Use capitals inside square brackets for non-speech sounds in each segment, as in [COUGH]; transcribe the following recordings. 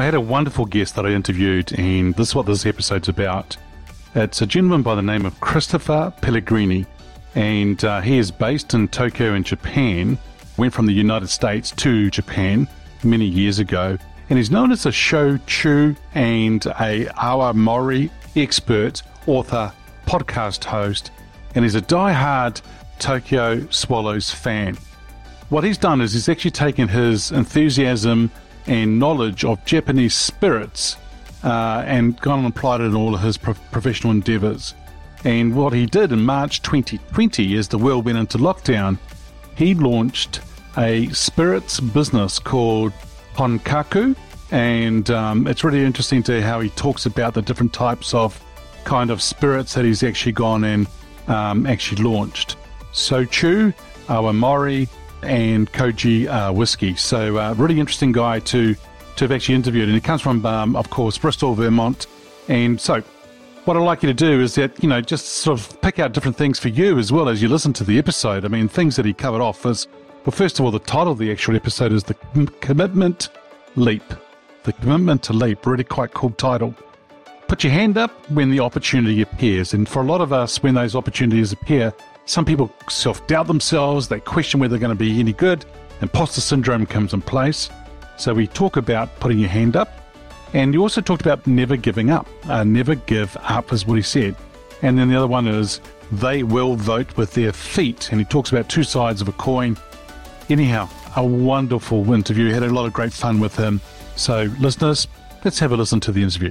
I had a wonderful guest that I interviewed, and this is what this episode's about. It's a gentleman by the name of Christopher Pellegrini, and uh, he is based in Tokyo in Japan. Went from the United States to Japan many years ago, and he's known as a shochu and a awamori expert, author, podcast host, and he's a die-hard Tokyo Swallows fan. What he's done is he's actually taken his enthusiasm and knowledge of Japanese spirits uh, and gone and applied it in all of his pro- professional endeavors. And what he did in March 2020, as the world went into lockdown, he launched a spirits business called Honkaku. And um, it's really interesting to how he talks about the different types of kind of spirits that he's actually gone and um, actually launched. So, Shochu, Awamori, and Koji uh, whiskey. So, uh, really interesting guy to to have actually interviewed, and he comes from, um, of course, Bristol, Vermont. And so, what I'd like you to do is that you know just sort of pick out different things for you as well as you listen to the episode. I mean, things that he covered off is well, first of all, the title of the actual episode is the commitment leap. The commitment to leap, really quite cool title. Put your hand up when the opportunity appears, and for a lot of us, when those opportunities appear, some people self doubt themselves, they question whether they're going to be any good, imposter syndrome comes in place. So we talk about putting your hand up, and you also talked about never giving up. Uh, never give up is what he said. And then the other one is they will vote with their feet, and he talks about two sides of a coin. Anyhow, a wonderful interview. Had a lot of great fun with him. So, listeners, let's have a listen to the interview.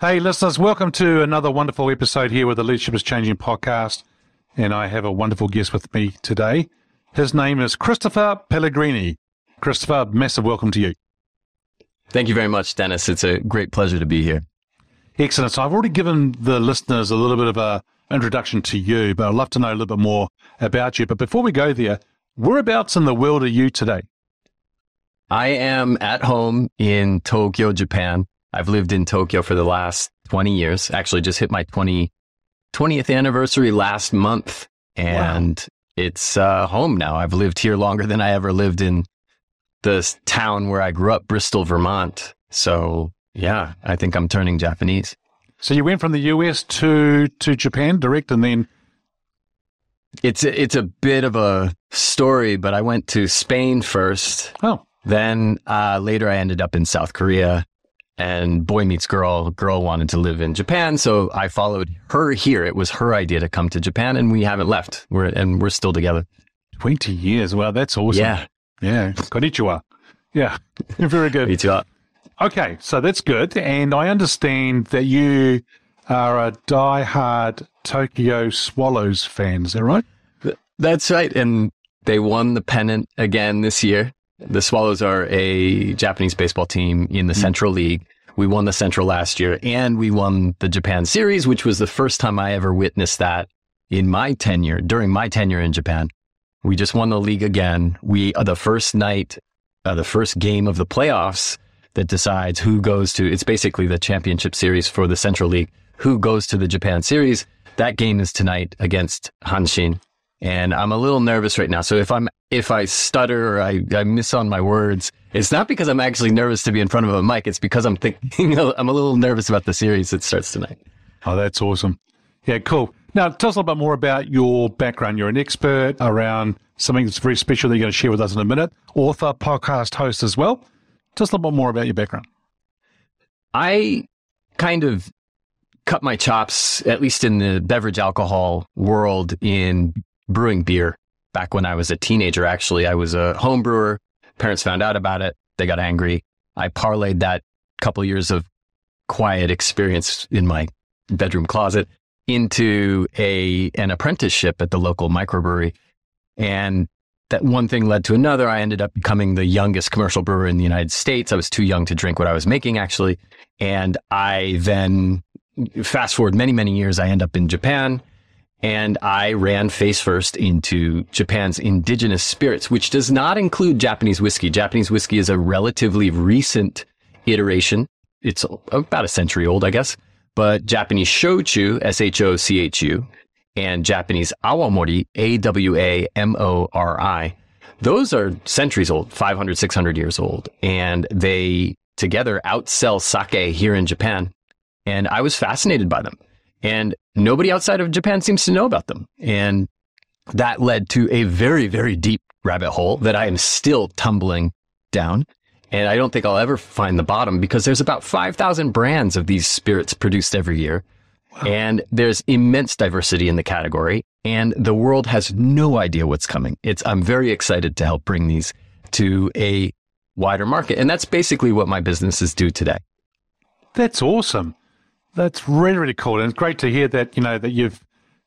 Hey, listeners, welcome to another wonderful episode here with the Leadership is Changing podcast. And I have a wonderful guest with me today. His name is Christopher Pellegrini. Christopher, massive welcome to you. Thank you very much, Dennis. It's a great pleasure to be here. Excellent. So I've already given the listeners a little bit of a introduction to you, but I'd love to know a little bit more about you. But before we go there, whereabouts in the world are you today? I am at home in Tokyo, Japan. I've lived in Tokyo for the last 20 years. Actually, just hit my 20, 20th anniversary last month. And wow. it's uh, home now. I've lived here longer than I ever lived in the town where I grew up, Bristol, Vermont. So, yeah, I think I'm turning Japanese. So you went from the US to to Japan direct and then it's a, it's a bit of a story, but I went to Spain first. Oh. Then uh, later I ended up in South Korea and boy meets girl. Girl wanted to live in Japan, so I followed her here. It was her idea to come to Japan, and we haven't left. We're and we're still together. Twenty years. Well, that's awesome. Yeah, yeah. Konnichiwa. Yeah, [LAUGHS] very good. Konnichiwa. Okay, so that's good, and I understand that you are a die-hard Tokyo Swallows fan. Is that right? That's right, and they won the pennant again this year. The Swallows are a Japanese baseball team in the mm. Central League. We won the Central last year and we won the Japan series, which was the first time I ever witnessed that in my tenure, during my tenure in Japan. We just won the league again. We, uh, the first night, uh, the first game of the playoffs that decides who goes to, it's basically the championship series for the Central League, who goes to the Japan series. That game is tonight against Hanshin and I'm a little nervous right now. So if I'm if I stutter or I, I miss on my words, it's not because I'm actually nervous to be in front of a mic. It's because I'm thinking I'm a little nervous about the series that starts tonight. Oh, that's awesome. Yeah, cool. Now, tell us a little bit more about your background. You're an expert around something that's very special that you're going to share with us in a minute. Author, podcast host as well. Tell us a little bit more about your background. I kind of cut my chops, at least in the beverage alcohol world, in brewing beer back when I was a teenager. Actually, I was a home brewer. Parents found out about it. They got angry. I parlayed that couple years of quiet experience in my bedroom closet into a an apprenticeship at the local microbrewery. And that one thing led to another. I ended up becoming the youngest commercial brewer in the United States. I was too young to drink what I was making, actually. And I then, fast forward many, many years, I end up in Japan and I ran face first into Japan's indigenous spirits, which does not include Japanese whiskey. Japanese whiskey is a relatively recent iteration. It's about a century old, I guess. But Japanese shochu, S H O C H U, and Japanese awamori, A W A M O R I, those are centuries old, 500, 600 years old. And they together outsell sake here in Japan. And I was fascinated by them. And nobody outside of Japan seems to know about them. And that led to a very, very deep rabbit hole that I am still tumbling down. And I don't think I'll ever find the bottom because there's about 5,000 brands of these spirits produced every year. Wow. And there's immense diversity in the category and the world has no idea what's coming. It's, I'm very excited to help bring these to a wider market. And that's basically what my businesses do today. That's awesome. That's really, really cool. And it's great to hear that, you know, that you've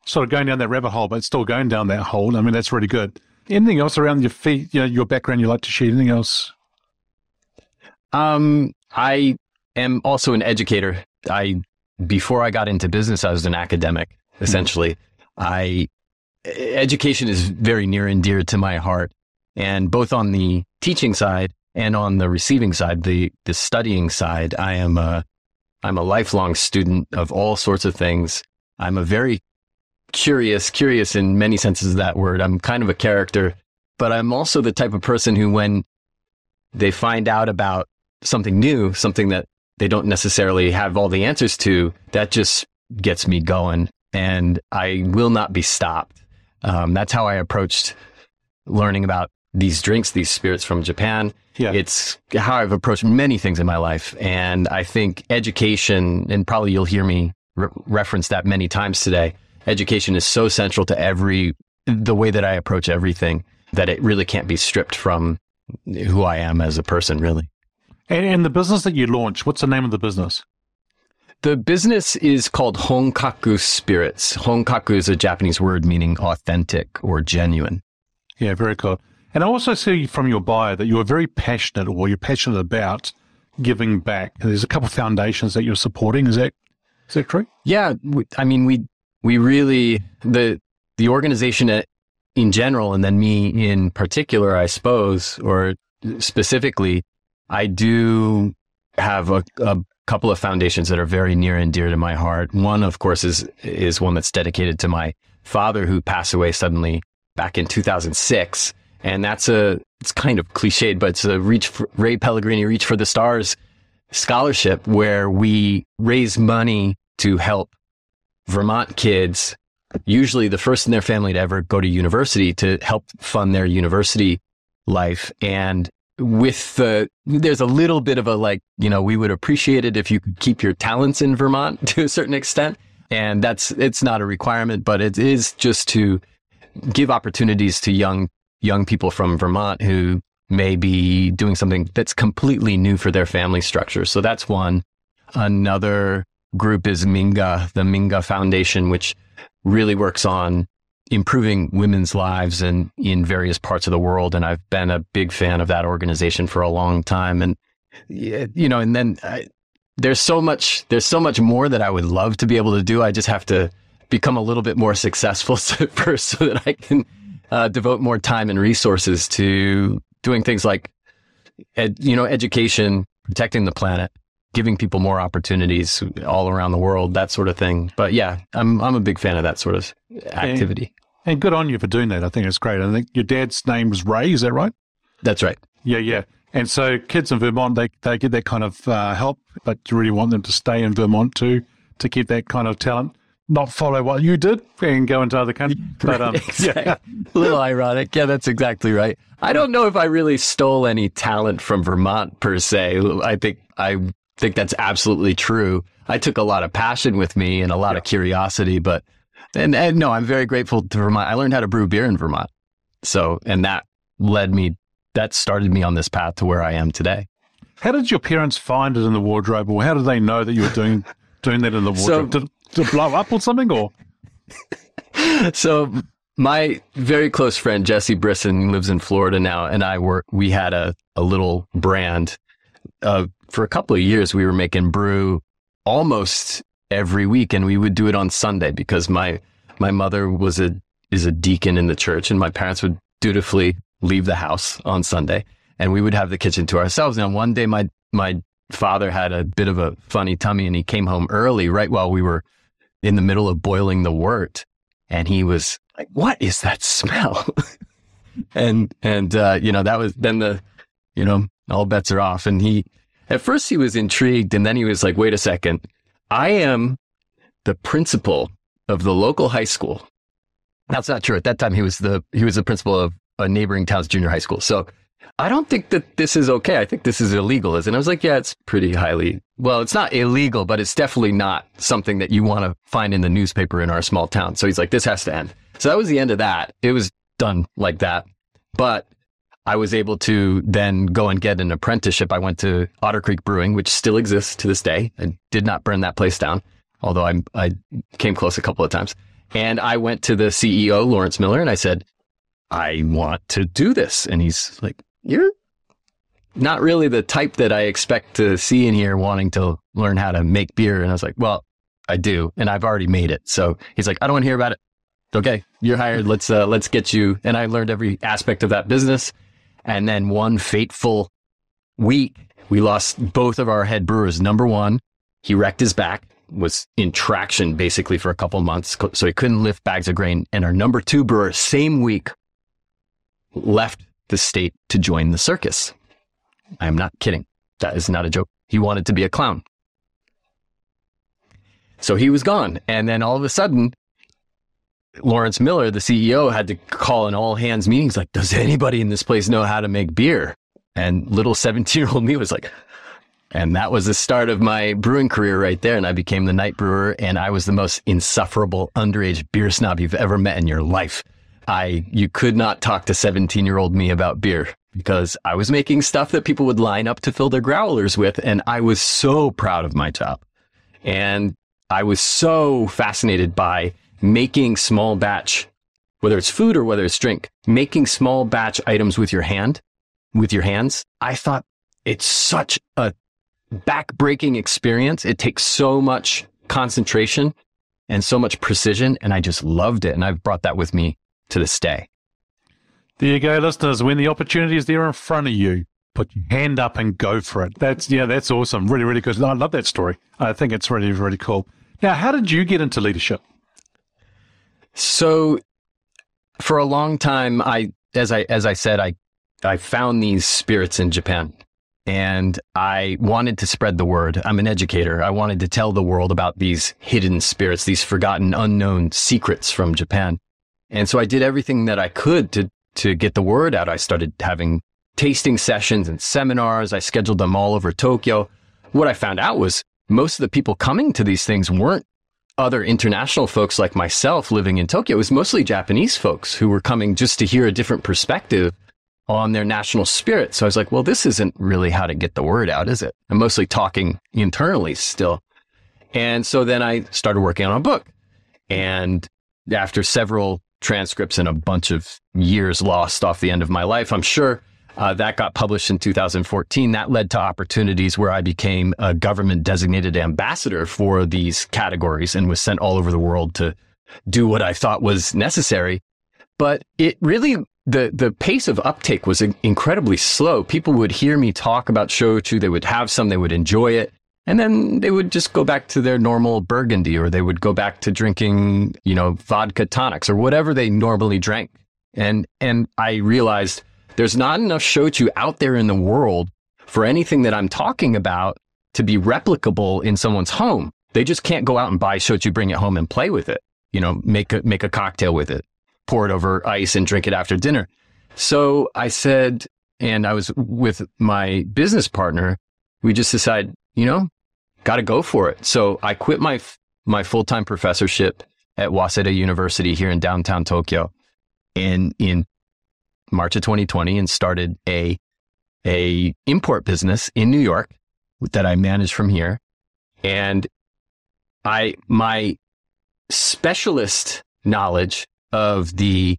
sort of going down that rabbit hole, but still going down that hole. I mean, that's really good. Anything else around your feet, you know, your background you like to share? Anything else? Um, I am also an educator. I, before I got into business, I was an academic, hmm. essentially. I, education is very near and dear to my heart. And both on the teaching side and on the receiving side, the, the studying side, I am a, I'm a lifelong student of all sorts of things. I'm a very curious, curious in many senses of that word. I'm kind of a character, but I'm also the type of person who, when they find out about something new, something that they don't necessarily have all the answers to, that just gets me going and I will not be stopped. Um, that's how I approached learning about these drinks, these spirits from Japan. Yeah. It's how I've approached many things in my life. And I think education, and probably you'll hear me re- reference that many times today. Education is so central to every, the way that I approach everything that it really can't be stripped from who I am as a person, really. And, and the business that you launched, what's the name of the business? The business is called Honkaku Spirits. Honkaku is a Japanese word meaning authentic or genuine. Yeah, very cool. And I also see from your bio that you are very passionate or you're passionate about giving back. There's a couple of foundations that you're supporting. Is that is that true? Yeah, I mean we we really the the organization in general and then me in particular, I suppose, or specifically, I do have a, a couple of foundations that are very near and dear to my heart. One, of course, is is one that's dedicated to my father who passed away suddenly back in 2006 and that's a it's kind of cliched, but it's a reach for, Ray Pellegrini Reach for the Stars scholarship where we raise money to help Vermont kids, usually the first in their family to ever go to university, to help fund their university life. And with the, there's a little bit of a like, you know, we would appreciate it if you could keep your talents in Vermont [LAUGHS] to a certain extent. And that's, it's not a requirement, but it is just to give opportunities to young young people from Vermont who may be doing something that's completely new for their family structure. So that's one. Another group is Minga, the Minga Foundation, which really works on improving women's lives and in various parts of the world. And I've been a big fan of that organization for a long time. And, you know, and then I, there's so much, there's so much more that I would love to be able to do. I just have to become a little bit more successful [LAUGHS] first so that I can uh, devote more time and resources to doing things like, ed, you know, education, protecting the planet, giving people more opportunities all around the world, that sort of thing. But yeah, I'm I'm a big fan of that sort of activity. And, and good on you for doing that. I think it's great. I think your dad's name was Ray. Is that right? That's right. Yeah, yeah. And so kids in Vermont, they, they get that kind of uh, help, but you really want them to stay in Vermont too, to keep that kind of talent not follow what you did and go into other [LAUGHS] countries. But um, exactly. yeah. a little ironic. Yeah, that's exactly right. I don't know if I really stole any talent from Vermont per se. I think I think that's absolutely true. I took a lot of passion with me and a lot yeah. of curiosity, but and, and no, I'm very grateful to Vermont. I learned how to brew beer in Vermont. So, and that led me, that started me on this path to where I am today. How did your parents find it in the wardrobe, or how did they know that you were doing doing that in the wardrobe? So, did, to blow up or something or? [LAUGHS] so my very close friend Jesse Brisson lives in Florida now, and I were we had a a little brand. Uh, for a couple of years, we were making brew almost every week, and we would do it on Sunday because my my mother was a is a deacon in the church, and my parents would dutifully leave the house on Sunday, and we would have the kitchen to ourselves. And one day, my my father had a bit of a funny tummy, and he came home early, right while we were in the middle of boiling the wort, and he was like, "What is that smell?" [LAUGHS] and and uh, you know that was then the you know all bets are off, and he at first he was intrigued, and then he was like, "Wait a second, I am the principal of the local high school." That's not true. At that time, he was the he was the principal of a neighboring town's junior high school. So I don't think that this is okay. I think this is illegal. And I was like, yeah, it's pretty highly, well, it's not illegal, but it's definitely not something that you want to find in the newspaper in our small town. So he's like, this has to end. So that was the end of that. It was done like that. But I was able to then go and get an apprenticeship. I went to Otter Creek Brewing, which still exists to this day. I did not burn that place down, although I, I came close a couple of times. And I went to the CEO, Lawrence Miller, and I said, I want to do this. And he's like, You're not really the type that I expect to see in here wanting to learn how to make beer. And I was like, Well, I do. And I've already made it. So he's like, I don't want to hear about it. Okay, you're hired. Let's uh, let's get you. And I learned every aspect of that business. And then one fateful week, we lost both of our head brewers. Number one, he wrecked his back was in traction basically for a couple months, so he couldn't lift bags of grain. And our number two brewer, same week, left the state to join the circus. I am not kidding. That is not a joke. He wanted to be a clown. So he was gone. And then all of a sudden, Lawrence Miller, the CEO, had to call an all hands meetings like, does anybody in this place know how to make beer? And little 17 year old me was like, and that was the start of my brewing career right there. And I became the night brewer and I was the most insufferable underage beer snob you've ever met in your life. I, you could not talk to 17 year old me about beer because I was making stuff that people would line up to fill their growlers with. And I was so proud of my job. And I was so fascinated by making small batch, whether it's food or whether it's drink, making small batch items with your hand, with your hands. I thought it's such a backbreaking experience. It takes so much concentration and so much precision. And I just loved it. And I've brought that with me to this day. There you go, listeners. When the opportunity is there in front of you, put your hand up and go for it. That's yeah, that's awesome. Really, really good. I love that story. I think it's really, really cool. Now, how did you get into leadership? So, for a long time, I as I as I said, I I found these spirits in Japan and I wanted to spread the word. I'm an educator. I wanted to tell the world about these hidden spirits, these forgotten, unknown secrets from Japan. And so I did everything that I could to, to get the word out. I started having tasting sessions and seminars. I scheduled them all over Tokyo. What I found out was most of the people coming to these things weren't other international folks like myself living in Tokyo. It was mostly Japanese folks who were coming just to hear a different perspective on their national spirit. So I was like, well, this isn't really how to get the word out, is it? I'm mostly talking internally still. And so then I started working on a book. And after several transcripts and a bunch of years lost off the end of my life, I'm sure uh, that got published in 2014. That led to opportunities where I became a government designated ambassador for these categories and was sent all over the world to do what I thought was necessary. But it really the the pace of uptake was incredibly slow. People would hear me talk about shochu, they would have some, they would enjoy it, and then they would just go back to their normal burgundy, or they would go back to drinking, you know, vodka tonics or whatever they normally drank. And and I realized there's not enough shochu out there in the world for anything that I'm talking about to be replicable in someone's home. They just can't go out and buy shochu, bring it home, and play with it. You know, make a make a cocktail with it pour it over ice and drink it after dinner. So I said, and I was with my business partner, we just decided, you know, got to go for it. So I quit my, my full-time professorship at Waseda University here in downtown Tokyo in, in March of 2020 and started a, a import business in New York that I managed from here. And I, my specialist knowledge of the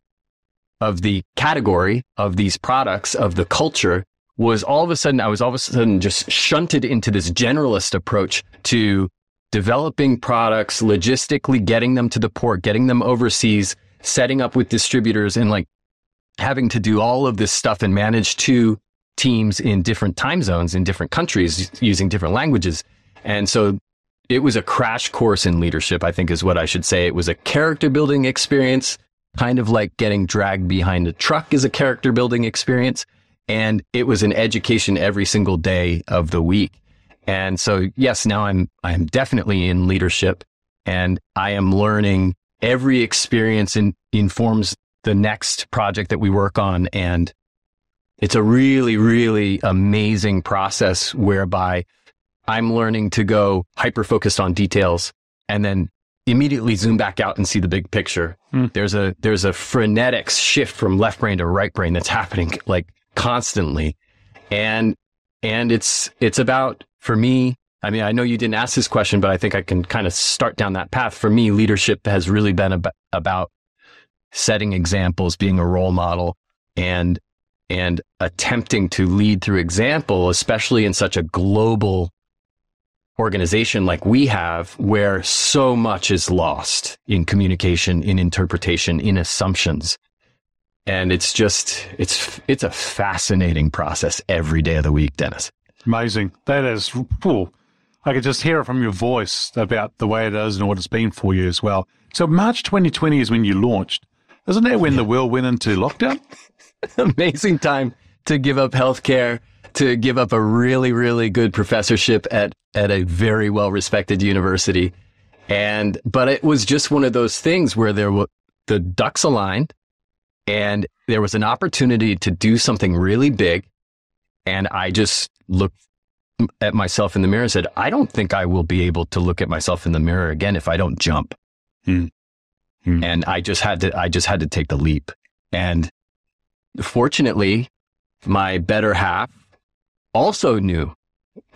of the category of these products of the culture was all of a sudden I was all of a sudden just shunted into this generalist approach to developing products, logistically getting them to the port, getting them overseas, setting up with distributors and like having to do all of this stuff and manage two teams in different time zones in different countries using different languages. And so it was a crash course in leadership, I think is what I should say. It was a character building experience, kind of like getting dragged behind a truck is a character building experience. And it was an education every single day of the week. And so, yes, now I'm, I'm definitely in leadership and I am learning every experience in, informs the next project that we work on. And it's a really, really amazing process whereby I'm learning to go hyper focused on details and then immediately zoom back out and see the big picture. Mm. There's a, there's a frenetic shift from left brain to right brain that's happening like constantly. And, and it's, it's about for me, I mean, I know you didn't ask this question, but I think I can kind of start down that path. For me, leadership has really been ab- about setting examples, being a role model, and and attempting to lead through example, especially in such a global organization like we have, where so much is lost in communication, in interpretation, in assumptions. And it's just, it's, it's a fascinating process every day of the week, Dennis. Amazing. That is cool. I could just hear it from your voice about the way it is and what it's been for you as well. So March 2020 is when you launched. Isn't that when the world went into lockdown? [LAUGHS] Amazing time to give up healthcare, to give up a really, really good professorship at, at a very well respected university. And, but it was just one of those things where there were the ducks aligned and there was an opportunity to do something really big. And I just looked at myself in the mirror and said, I don't think I will be able to look at myself in the mirror again if I don't jump. Hmm. Hmm. And I just had to, I just had to take the leap. And fortunately, my better half also knew.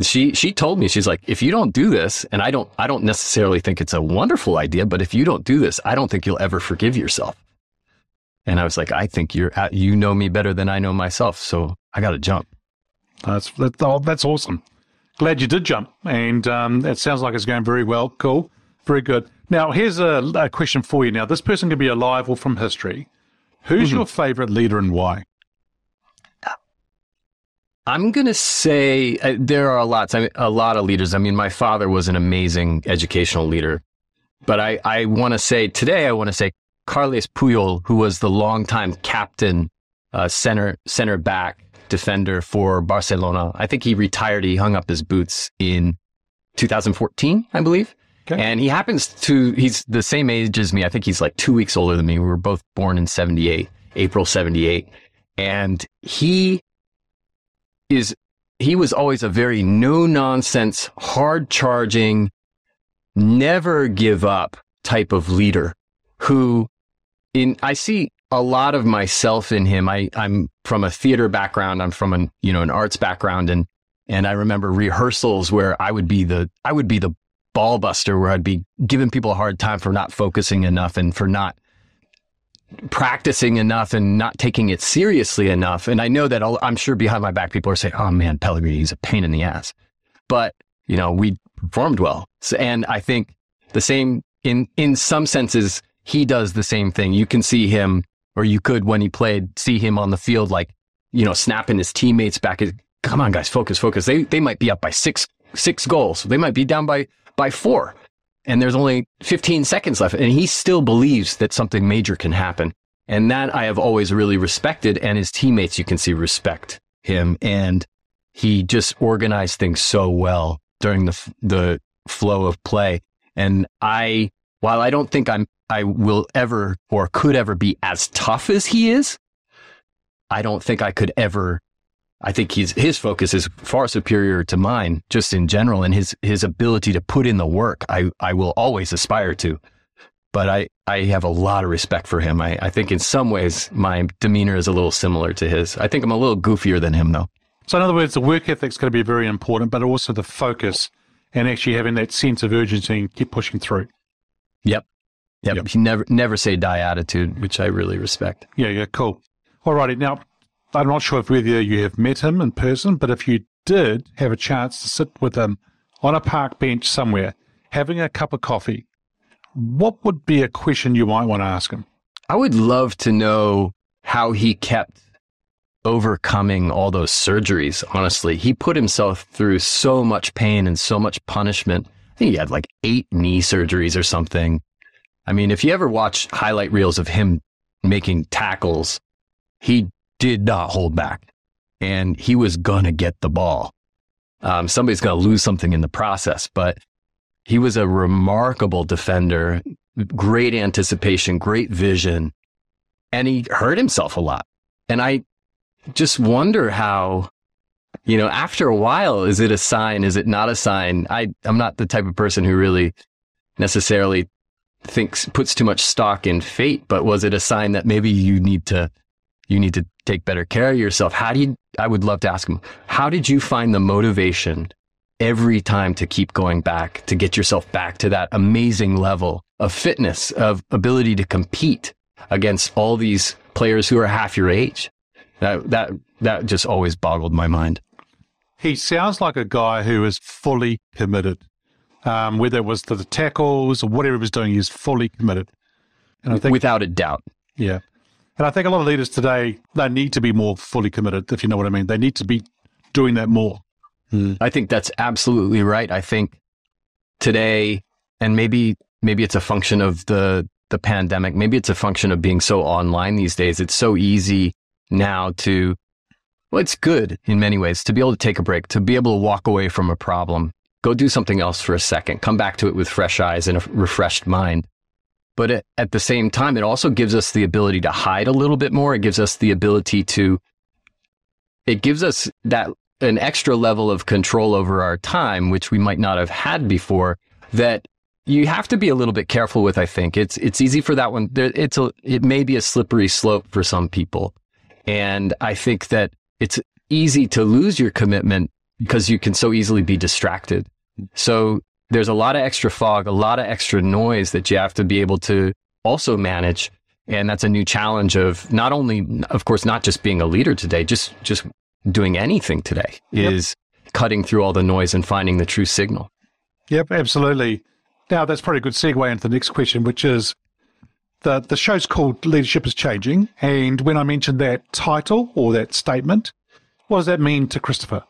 She, she told me, she's like, if you don't do this, and I don't, I don't necessarily think it's a wonderful idea, but if you don't do this, I don't think you'll ever forgive yourself. And I was like, I think you're, at, you know me better than I know myself. So I got to jump. That's that's, oh, that's awesome. Glad you did jump, and um, it sounds like it's going very well. Cool, very good. Now, here's a, a question for you. Now, this person could be alive or from history. Who's mm-hmm. your favorite leader and why? I'm going to say uh, there are a lot, I mean, a lot of leaders. I mean, my father was an amazing educational leader, but I, I want to say today, I want to say Carles Puyol, who was the longtime captain, uh, center center back defender for Barcelona. I think he retired. He hung up his boots in 2014, I believe. Okay. And he happens to, he's the same age as me. I think he's like two weeks older than me. We were both born in 78, April 78. And he is, he was always a very no nonsense, hard charging, never give up type of leader who in, I see a lot of myself in him. I, I'm from a theater background. I'm from an, you know, an arts background. And, and I remember rehearsals where I would be the, I would be the ball buster where I'd be giving people a hard time for not focusing enough and for not practicing enough and not taking it seriously enough. And I know that I'll, I'm sure behind my back, people are saying, Oh man, Pellegrini, he's a pain in the ass. But, you know, we performed well. So, and I think the same in, in some senses, he does the same thing. You can see him or you could when he played see him on the field like you know snapping his teammates back. Come on guys focus focus. They they might be up by six six goals. They might be down by by four. And there's only 15 seconds left and he still believes that something major can happen. And that I have always really respected and his teammates you can see respect him. And he just organized things so well during the the flow of play. And I while I don't think I'm I will ever or could ever be as tough as he is, I don't think I could ever. I think his his focus is far superior to mine, just in general, and his his ability to put in the work. I I will always aspire to, but I I have a lot of respect for him. I I think in some ways my demeanor is a little similar to his. I think I'm a little goofier than him though. So in other words, the work ethic's going to be very important, but also the focus and actually having that sense of urgency and keep pushing through. Yep. Yep. Yep. He never never say die attitude, which I really respect. Yeah, yeah, cool. All righty. now I'm not sure if whether you have met him in person, but if you did have a chance to sit with him on a park bench somewhere, having a cup of coffee, what would be a question you might want to ask him? I would love to know how he kept overcoming all those surgeries. Honestly, he put himself through so much pain and so much punishment. Think he had like eight knee surgeries or something. I mean, if you ever watch highlight reels of him making tackles, he did not hold back and he was going to get the ball. Um, somebody's going to lose something in the process, but he was a remarkable defender, great anticipation, great vision, and he hurt himself a lot. And I just wonder how, you know, after a while, is it a sign? Is it not a sign? I, I'm not the type of person who really necessarily thinks, puts too much stock in fate, but was it a sign that maybe you need to, you need to take better care of yourself? How do you, I would love to ask him, how did you find the motivation every time to keep going back, to get yourself back to that amazing level of fitness, of ability to compete against all these players who are half your age? That, that, that just always boggled my mind. He sounds like a guy who is fully committed. Um, whether it was to the tackles or whatever he was doing, he's fully committed. And I think, without a doubt. Yeah. And I think a lot of leaders today, they need to be more fully committed, if you know what I mean. They need to be doing that more. Mm. I think that's absolutely right. I think today, and maybe maybe it's a function of the the pandemic. Maybe it's a function of being so online these days. It's so easy now to well, it's good in many ways to be able to take a break, to be able to walk away from a problem, go do something else for a second, come back to it with fresh eyes and a refreshed mind. But it, at the same time, it also gives us the ability to hide a little bit more. It gives us the ability to, it gives us that an extra level of control over our time, which we might not have had before, that you have to be a little bit careful with. I think it's it's easy for that one. It's a it may be a slippery slope for some people, and I think that it's easy to lose your commitment because you can so easily be distracted. So there's a lot of extra fog, a lot of extra noise that you have to be able to also manage. And that's a new challenge of not only, of course, not just being a leader today, just just doing anything today Yep. is cutting through all the noise and finding the true signal. Yep, absolutely. Now that's probably a good segue into the next question, which is the the show's called Leadership is Changing, and when I mentioned that title or that statement, what does that mean to Christopher?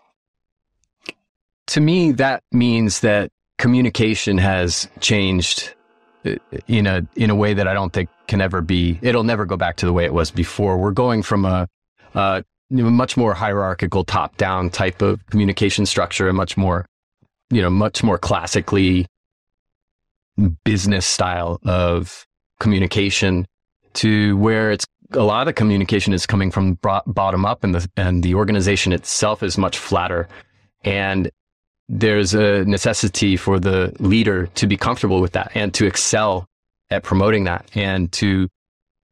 to me, that means that communication has changed uh, in a in a way that I don't think can ever be. It'll never go back to the way it was before. We're going from a, a much more hierarchical, top down type of communication structure, and much more, you know, much more classically business style of communication to where it's a lot of the communication is coming from bottom up and the and the organization itself is much flatter. And there's a necessity for the leader to be comfortable with that and to excel at promoting that and to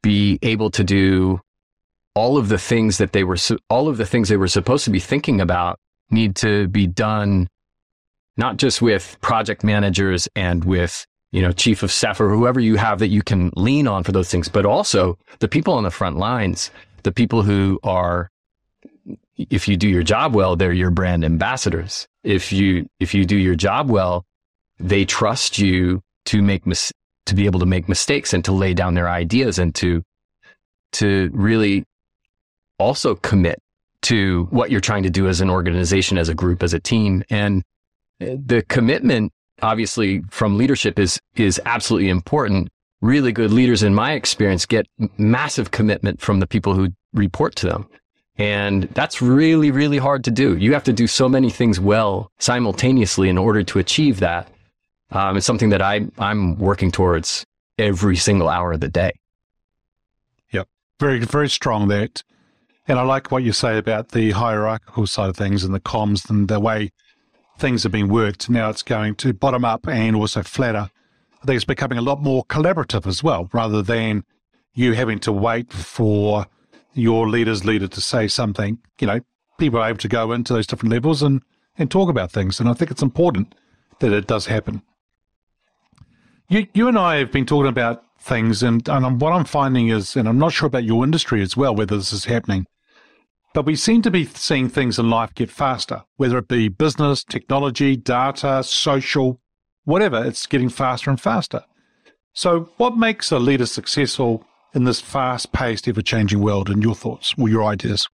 be able to do all of the things that they were all of the things they were supposed to be thinking about need to be done not just with project managers and with you know chief of staff or whoever you have that you can lean on for those things but also the people on the front lines the people who are if you do your job well they're your brand ambassadors. If you if you do your job well they trust you to make mis- to be able to make mistakes and to lay down their ideas and to to really also commit to what you're trying to do as an organization as a group as a team. And the commitment obviously from leadership is is absolutely important really good leaders in my experience get massive commitment from the people who report to them and that's really, really hard to do. You have to do so many things well simultaneously in order to achieve that. Um, it's something that I, I'm working towards every single hour of the day. Yep, very very strong that, and I like what you say about the hierarchical side of things and the comms and the way things have been worked. Now it's going to bottom up and also flatter. I think it's becoming a lot more collaborative as well, rather than you having to wait for your leader's leader to say something. You know, people are able to go into those different levels and, and talk about things. And I think it's important that it does happen. You, you and I have been talking about things, and, and what I'm finding is, and I'm not sure about your industry as well, whether this is happening, but we seem to be seeing things in life get faster, whether it be business, technology, data, social, whatever, it's getting faster and faster. So, what makes a leader successful in this fast paced, ever changing world, and your thoughts or your ideas?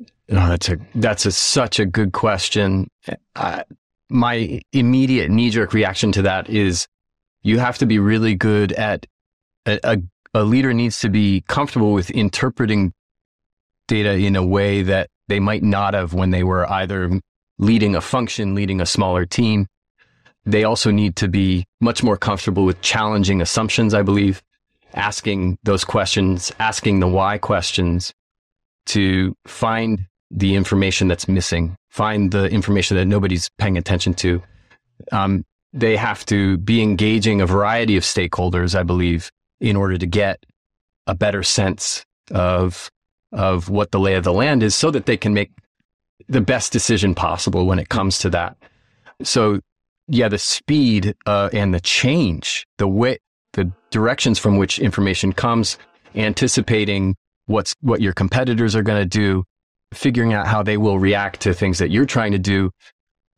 Oh, that's a that's a, such a good question. Uh, my immediate knee jerk reaction to that is you have to be really good at a, a, a leader needs to be comfortable with interpreting data in a way that they might not have when they were either leading a function, leading a smaller team. They also need to be much more comfortable with challenging assumptions, I believe, asking those questions, asking the why questions to find the information that's missing, find the information that nobody's paying attention to. Um, they have to be engaging a variety of stakeholders, I believe, in order to get a better sense of of what the lay of the land is, so that they can make the best decision possible when it comes to that. So, yeah, the speed uh, and the change, the way, the directions from which information comes, anticipating what's what your competitors are going to do, figuring out how they will react to things that you're trying to do,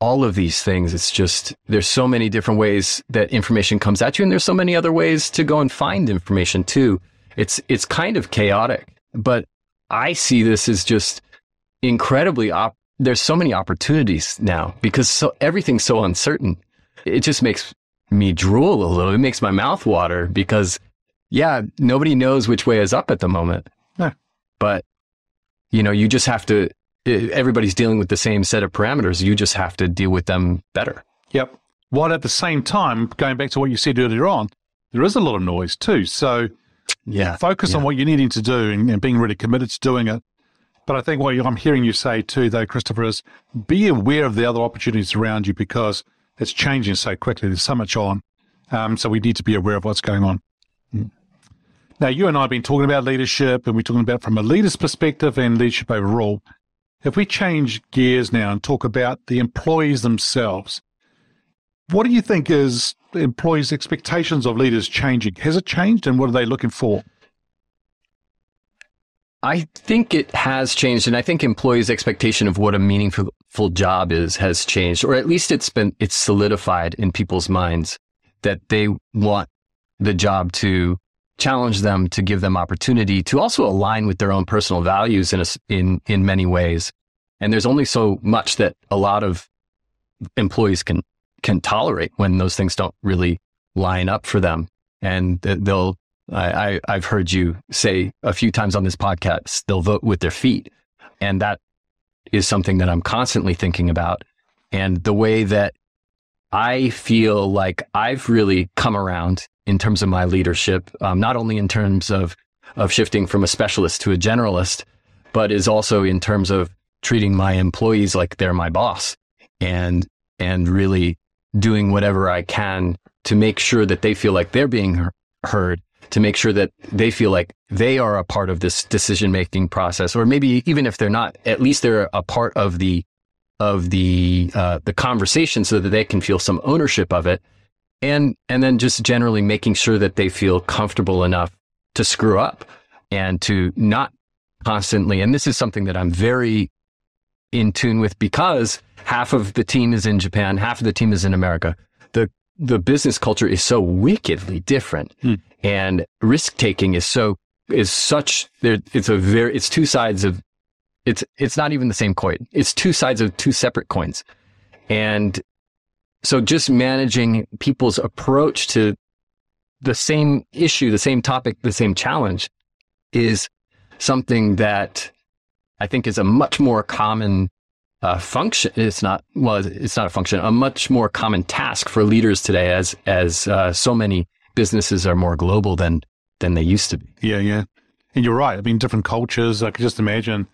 all of these things. It's just, there's so many different ways that information comes at you. And there's so many other ways to go and find information too. It's, it's kind of chaotic, but I see this as just incredibly op- there's so many opportunities now because so everything's so uncertain. It just makes me drool a little. It makes my mouth water because yeah, nobody knows which way is up at the moment. But you know, you just have to everybody's dealing with the same set of parameters. You just have to deal with them better. Yep. While at the same time, going back to what you said earlier on, there is a lot of noise too. So, yeah, focus yeah. on what you're needing to do and, and, being really committed to doing it. But I think what I'm hearing you say too, though, Christopher, is be aware of the other opportunities around you because it's changing so quickly. There's so much on. Um, so we need to be aware of what's going on. Mm. Now, you and I have been talking about leadership and we're talking about from a leader's perspective and leadership overall. If we change gears now and talk about the employees themselves, what do you think is employees' expectations of leaders changing? Has it changed and what are they looking for? I think it has changed, and I think employees' expectation of what a meaningful job is has changed, or at least it's been it's solidified in people's minds that they want the job to challenge them, to give them opportunity, to also align with their own personal values in a, in in many ways. And there's only so much that a lot of employees can can tolerate when those things don't really line up for them, and they'll. I, I have heard you say a few times on this podcast they'll vote with their feet, and that is something that I'm constantly thinking about. And the way that I feel like I've really come around in terms of my leadership, um, not only in terms of of shifting from a specialist to a generalist, but is also in terms of treating my employees like they're my boss and and really doing whatever I can to make sure that they feel like they're being heard, to make sure that they feel like they are a part of this decision making process, or maybe even if they're not, at least they're a part of the of the uh, the conversation, so that they can feel some ownership of it. And and then just generally making sure that they feel comfortable enough to screw up and to not constantly and this is something that I'm very in tune with because half of the team is in Japan, half of the team is in America. The the business culture is so wickedly different hmm. and risk taking is so is such there it's a very it's two sides of it's it's not even the same coin. It's two sides of two separate coins. And so just managing people's approach to the same issue, the same topic, the same challenge is something that I think is a much more common uh, function. It's not well, it's not a function. A much more common task for leaders today, as as uh, so many businesses are more global than than they used to be. Yeah, yeah, and you're right. I mean, different cultures. I could just imagine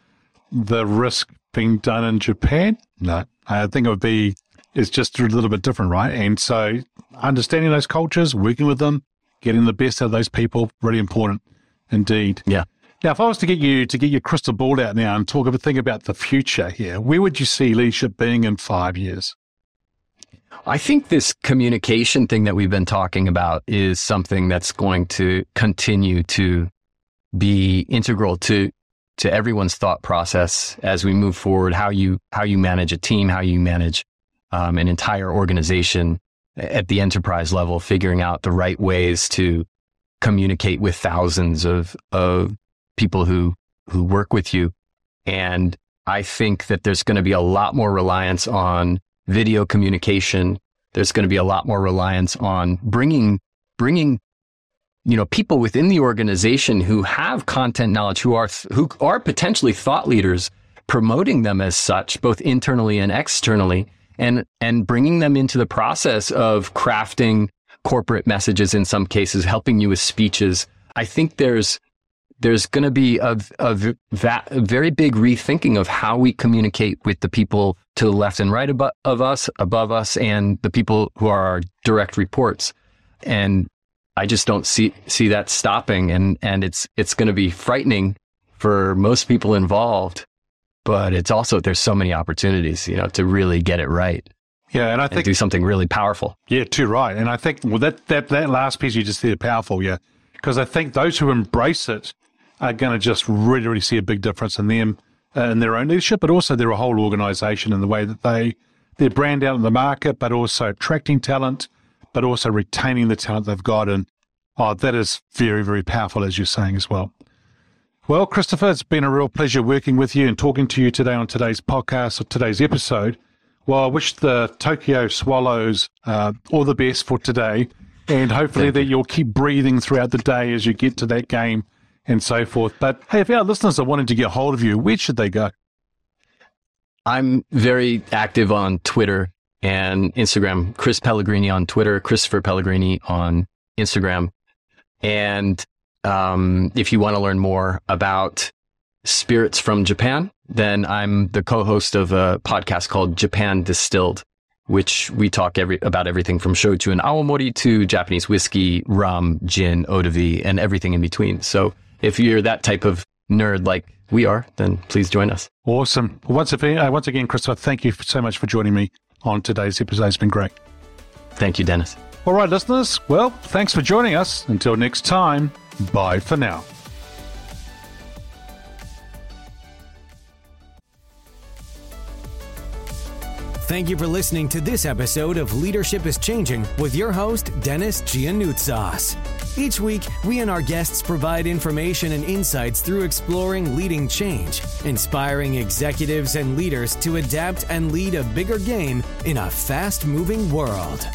the risk being done in Japan. No, I think it would be. It's just a little bit different, right? And so understanding those cultures, working with them, getting the best out of those people, really important indeed. Yeah. Now, if I was to get you to get your crystal ball out now and talk of a thing about the future here, where would you see leadership being in five years? I think this communication thing that we've been talking about is something that's going to continue to be integral to to everyone's thought process as we move forward. How you how you manage a team, how you manage um, an entire organization at the enterprise level, figuring out the right ways to communicate with thousands of of people who who work with you. And I think that there's going to be a lot more reliance on video communication. There's going to be a lot more reliance on bringing bringing you know people within the organization who have content knowledge who are who are potentially thought leaders promoting them as such both internally and externally and and bringing them into the process of crafting corporate messages in some cases helping you with speeches i think there's there's going to be a, a, a, very big rethinking of how we communicate with the people to the left and right abo- of us, above us, and the people who are our direct reports. And I just don't see see that stopping, and and it's it's going to be frightening for most people involved. But it's also there's so many opportunities, you know, to really get it right. Yeah, and I think and do something really powerful. Yeah, too right. And I think well, that that that last piece you just said powerful. Yeah, because I think those who embrace it are going to just really, really see a big difference in them, uh, in their own leadership, but also their whole organization and the way that they, their brand out in the market, but also attracting talent, but also retaining the talent they've got. And oh, that is very, very powerful, as you're saying as well. Well, Christopher, it's been a real pleasure working with you and talking to you today on today's podcast or today's episode. Well, I wish the Tokyo Swallows uh, all the best for today, and hopefully that you'll keep breathing throughout the day as you get to that game and so forth. But hey, if our listeners are wanting to get a hold of you, where should they go? I'm very active on Twitter and Instagram. Chris Pellegrini on Twitter, Christopher Pellegrini on Instagram. And um, if you want to learn more about spirits from Japan, then I'm the co-host of a podcast called Japan Distilled, which we talk every, about everything from shochu and awamori to Japanese whiskey, rum, gin, eau de vie, and everything in between. So if you're that type of nerd like we are, then please join us. Awesome. Once again, uh, once again, Christopher, thank you so much for joining me on today's episode. It's been great. Thank you, Dennis. All right, listeners. Well, thanks for joining us. Until next time, bye for now. Thank you for listening to this episode of Leadership is Changing with your host, Dennis Giannoutsas. Each week, we and our guests provide information and insights through exploring leading change, inspiring executives and leaders to adapt and lead a bigger game in a fast moving world.